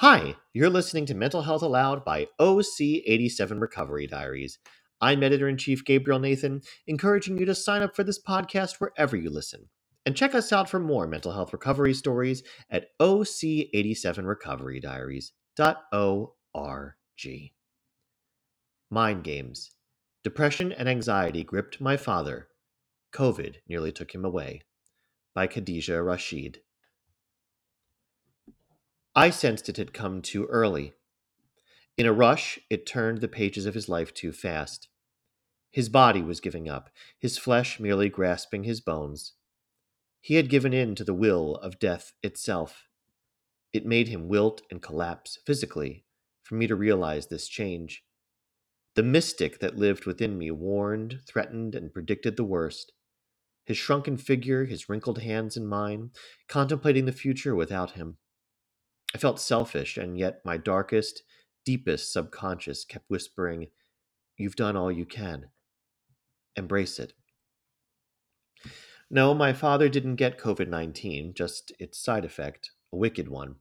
Hi, you're listening to Mental Health Aloud by OC87 Recovery Diaries. I'm editor in chief Gabriel Nathan, encouraging you to sign up for this podcast wherever you listen. And check us out for more mental health recovery stories at OC87recoverydiaries.org. Mind games. Depression and anxiety gripped my father. COVID nearly took him away. By Khadija Rashid. I sensed it had come too early. In a rush, it turned the pages of his life too fast. His body was giving up, his flesh merely grasping his bones. He had given in to the will of death itself. It made him wilt and collapse physically for me to realize this change. The mystic that lived within me warned, threatened, and predicted the worst. His shrunken figure, his wrinkled hands in mine, contemplating the future without him. I felt selfish, and yet my darkest, deepest subconscious kept whispering, You've done all you can. Embrace it. No, my father didn't get COVID 19, just its side effect, a wicked one.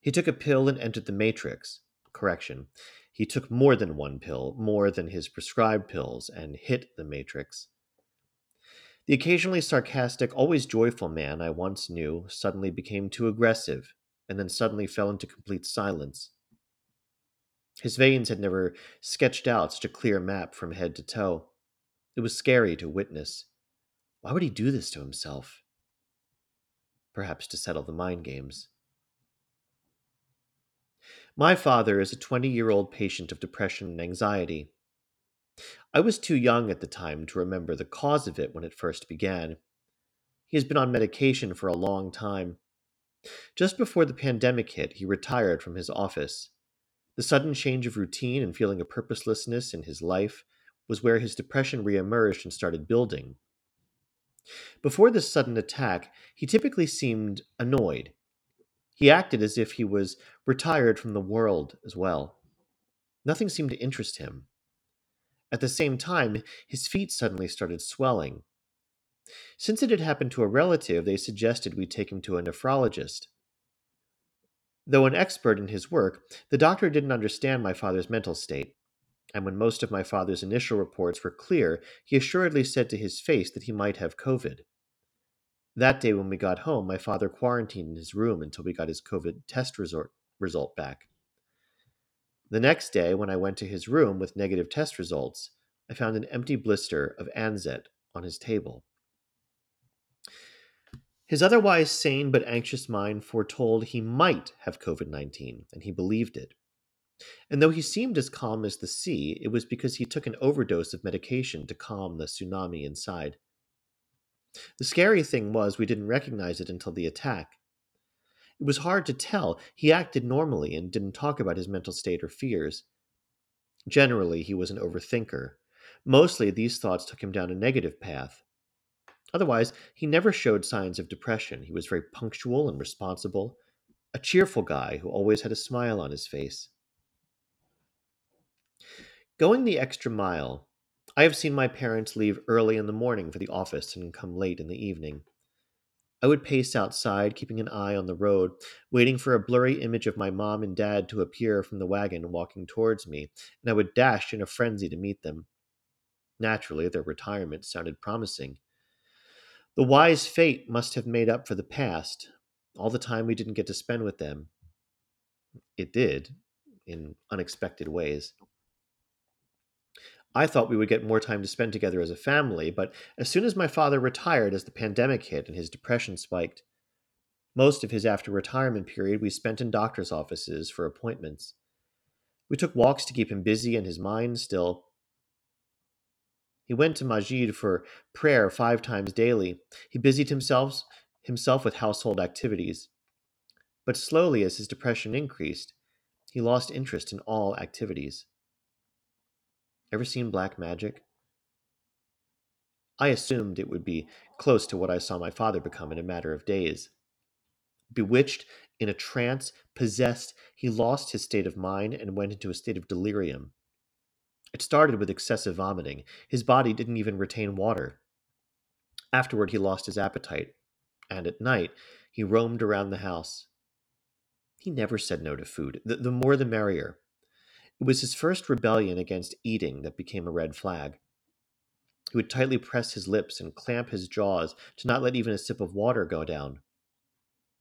He took a pill and entered the matrix. Correction. He took more than one pill, more than his prescribed pills, and hit the matrix. The occasionally sarcastic, always joyful man I once knew suddenly became too aggressive, and then suddenly fell into complete silence. His veins had never sketched out such a clear map from head to toe. It was scary to witness. Why would he do this to himself? Perhaps to settle the mind games. My father is a 20 year old patient of depression and anxiety. I was too young at the time to remember the cause of it when it first began. He has been on medication for a long time. Just before the pandemic hit, he retired from his office. The sudden change of routine and feeling of purposelessness in his life was where his depression reemerged and started building. Before this sudden attack, he typically seemed annoyed. He acted as if he was retired from the world as well. Nothing seemed to interest him. At the same time, his feet suddenly started swelling. Since it had happened to a relative, they suggested we take him to a nephrologist. Though an expert in his work, the doctor didn't understand my father's mental state, and when most of my father's initial reports were clear, he assuredly said to his face that he might have COVID. That day when we got home, my father quarantined in his room until we got his COVID test resort, result back. The next day, when I went to his room with negative test results, I found an empty blister of Anzet on his table. His otherwise sane but anxious mind foretold he might have COVID 19, and he believed it. And though he seemed as calm as the sea, it was because he took an overdose of medication to calm the tsunami inside. The scary thing was, we didn't recognize it until the attack. It was hard to tell. He acted normally and didn't talk about his mental state or fears. Generally, he was an overthinker. Mostly, these thoughts took him down a negative path. Otherwise, he never showed signs of depression. He was very punctual and responsible, a cheerful guy who always had a smile on his face. Going the extra mile, I have seen my parents leave early in the morning for the office and come late in the evening. I would pace outside, keeping an eye on the road, waiting for a blurry image of my mom and dad to appear from the wagon walking towards me, and I would dash in a frenzy to meet them. Naturally, their retirement sounded promising. The wise fate must have made up for the past, all the time we didn't get to spend with them. It did, in unexpected ways. I thought we would get more time to spend together as a family, but as soon as my father retired as the pandemic hit and his depression spiked, most of his after retirement period we spent in doctor's offices for appointments. We took walks to keep him busy and his mind still. He went to Masjid for prayer five times daily. He busied himself, himself with household activities. But slowly, as his depression increased, he lost interest in all activities. Ever seen Black Magic? I assumed it would be close to what I saw my father become in a matter of days. Bewitched, in a trance, possessed, he lost his state of mind and went into a state of delirium. It started with excessive vomiting. His body didn't even retain water. Afterward, he lost his appetite, and at night, he roamed around the house. He never said no to food. The, the more the merrier. It was his first rebellion against eating that became a red flag. He would tightly press his lips and clamp his jaws to not let even a sip of water go down.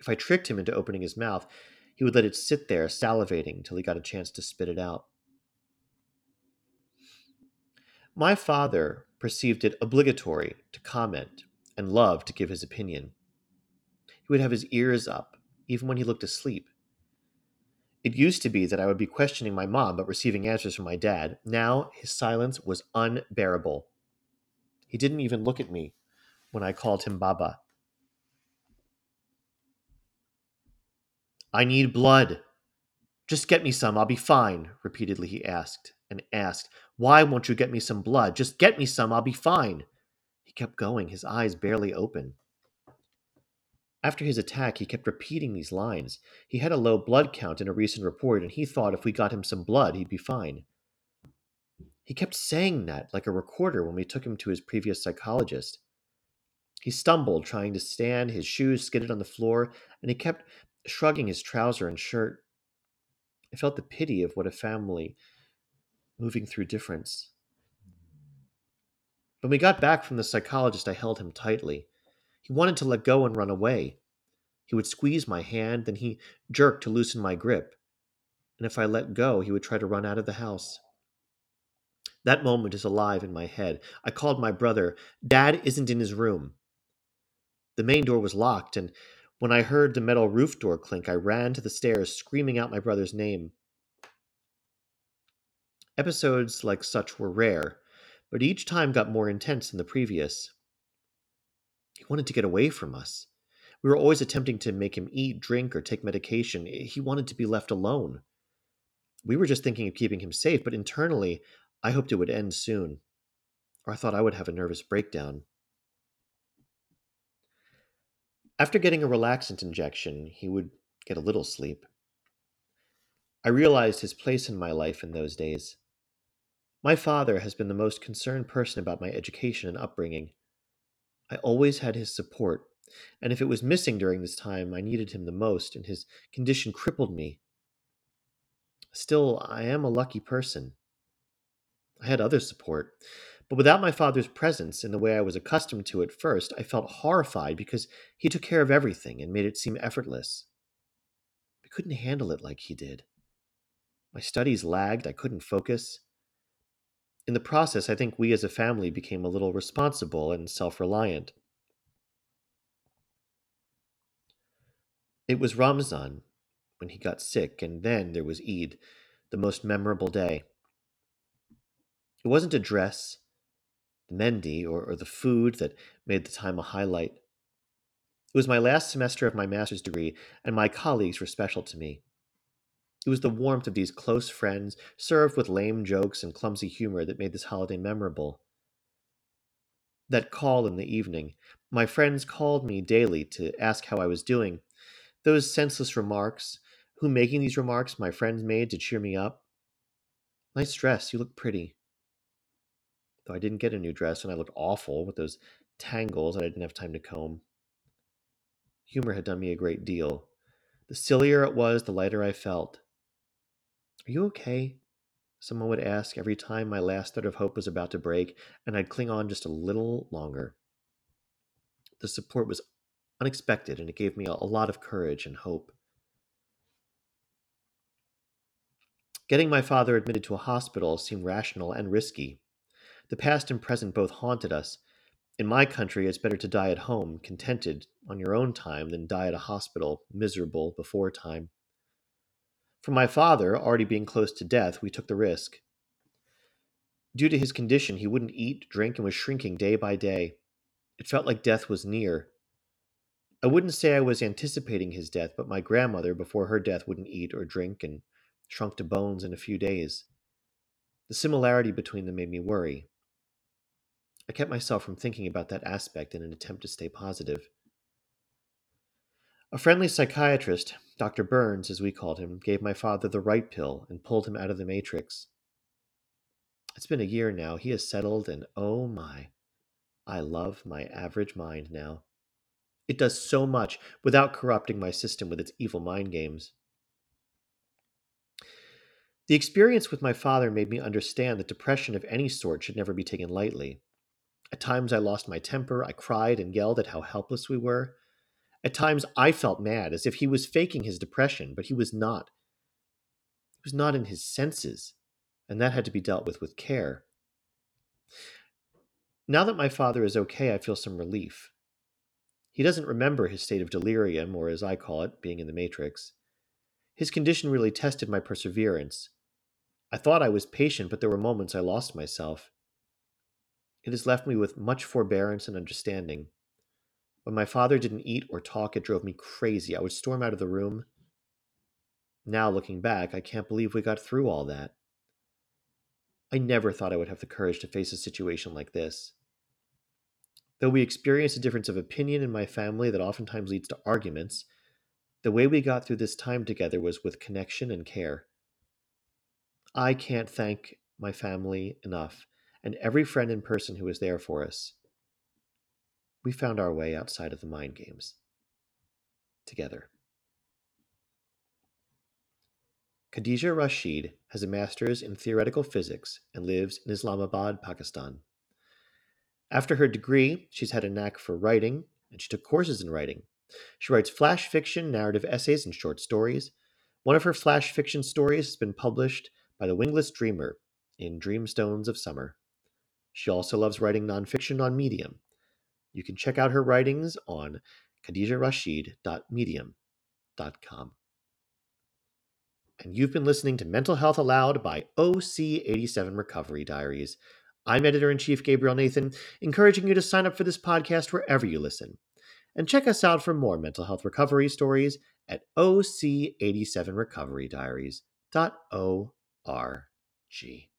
If I tricked him into opening his mouth, he would let it sit there salivating till he got a chance to spit it out. My father perceived it obligatory to comment and loved to give his opinion. He would have his ears up, even when he looked asleep. It used to be that I would be questioning my mom but receiving answers from my dad. Now his silence was unbearable. He didn't even look at me when I called him Baba. I need blood. Just get me some, I'll be fine, repeatedly he asked and asked, Why won't you get me some blood? Just get me some, I'll be fine. He kept going, his eyes barely open. After his attack, he kept repeating these lines. He had a low blood count in a recent report, and he thought if we got him some blood, he'd be fine. He kept saying that like a recorder when we took him to his previous psychologist. He stumbled, trying to stand, his shoes skidded on the floor, and he kept shrugging his trouser and shirt. I felt the pity of what a family moving through difference. When we got back from the psychologist, I held him tightly. He wanted to let go and run away. He would squeeze my hand, then he jerked to loosen my grip. And if I let go, he would try to run out of the house. That moment is alive in my head. I called my brother. Dad isn't in his room. The main door was locked, and when I heard the metal roof door clink, I ran to the stairs, screaming out my brother's name. Episodes like such were rare, but each time got more intense than the previous. He wanted to get away from us. We were always attempting to make him eat, drink, or take medication. He wanted to be left alone. We were just thinking of keeping him safe, but internally, I hoped it would end soon, or I thought I would have a nervous breakdown. After getting a relaxant injection, he would get a little sleep. I realized his place in my life in those days. My father has been the most concerned person about my education and upbringing. I always had his support, and if it was missing during this time, I needed him the most, and his condition crippled me. Still, I am a lucky person. I had other support, but without my father's presence in the way I was accustomed to at first, I felt horrified because he took care of everything and made it seem effortless. I couldn't handle it like he did. My studies lagged, I couldn't focus. In the process, I think we as a family became a little responsible and self reliant. It was Ramzan when he got sick, and then there was Eid, the most memorable day. It wasn't a dress, the Mendi, or, or the food that made the time a highlight. It was my last semester of my master's degree, and my colleagues were special to me. It was the warmth of these close friends, served with lame jokes and clumsy humor, that made this holiday memorable. That call in the evening, my friends called me daily to ask how I was doing. Those senseless remarks, who making these remarks my friends made to cheer me up? Nice dress, you look pretty though I didn't get a new dress and I looked awful with those tangles that I didn't have time to comb. Humor had done me a great deal. The sillier it was, the lighter I felt. Are you okay? Someone would ask every time my last thread of hope was about to break, and I'd cling on just a little longer. The support was unexpected, and it gave me a lot of courage and hope. Getting my father admitted to a hospital seemed rational and risky. The past and present both haunted us. In my country, it's better to die at home, contented, on your own time, than die at a hospital, miserable, before time. For my father, already being close to death, we took the risk. Due to his condition, he wouldn't eat, drink, and was shrinking day by day. It felt like death was near. I wouldn't say I was anticipating his death, but my grandmother, before her death, wouldn't eat or drink and shrunk to bones in a few days. The similarity between them made me worry. I kept myself from thinking about that aspect in an attempt to stay positive. A friendly psychiatrist, Dr. Burns, as we called him, gave my father the right pill and pulled him out of the matrix. It's been a year now. He has settled, and oh my, I love my average mind now. It does so much without corrupting my system with its evil mind games. The experience with my father made me understand that depression of any sort should never be taken lightly. At times I lost my temper, I cried and yelled at how helpless we were. At times I felt mad, as if he was faking his depression, but he was not. He was not in his senses, and that had to be dealt with with care. Now that my father is okay, I feel some relief. He doesn't remember his state of delirium, or as I call it, being in the matrix. His condition really tested my perseverance. I thought I was patient, but there were moments I lost myself. It has left me with much forbearance and understanding. When my father didn't eat or talk, it drove me crazy. I would storm out of the room. Now, looking back, I can't believe we got through all that. I never thought I would have the courage to face a situation like this. Though we experienced a difference of opinion in my family that oftentimes leads to arguments, the way we got through this time together was with connection and care. I can't thank my family enough and every friend and person who was there for us. We found our way outside of the mind games together. Khadija Rashid has a master's in theoretical physics and lives in Islamabad, Pakistan. After her degree, she's had a knack for writing, and she took courses in writing. She writes flash fiction, narrative essays, and short stories. One of her flash fiction stories has been published by The Wingless Dreamer in Dreamstones of Summer. She also loves writing nonfiction on Medium. You can check out her writings on khadijarashid.medium.com. And you've been listening to Mental Health Aloud by OC87 Recovery Diaries. I'm editor in chief Gabriel Nathan, encouraging you to sign up for this podcast wherever you listen. And check us out for more mental health recovery stories at OC87recoverydiaries.org.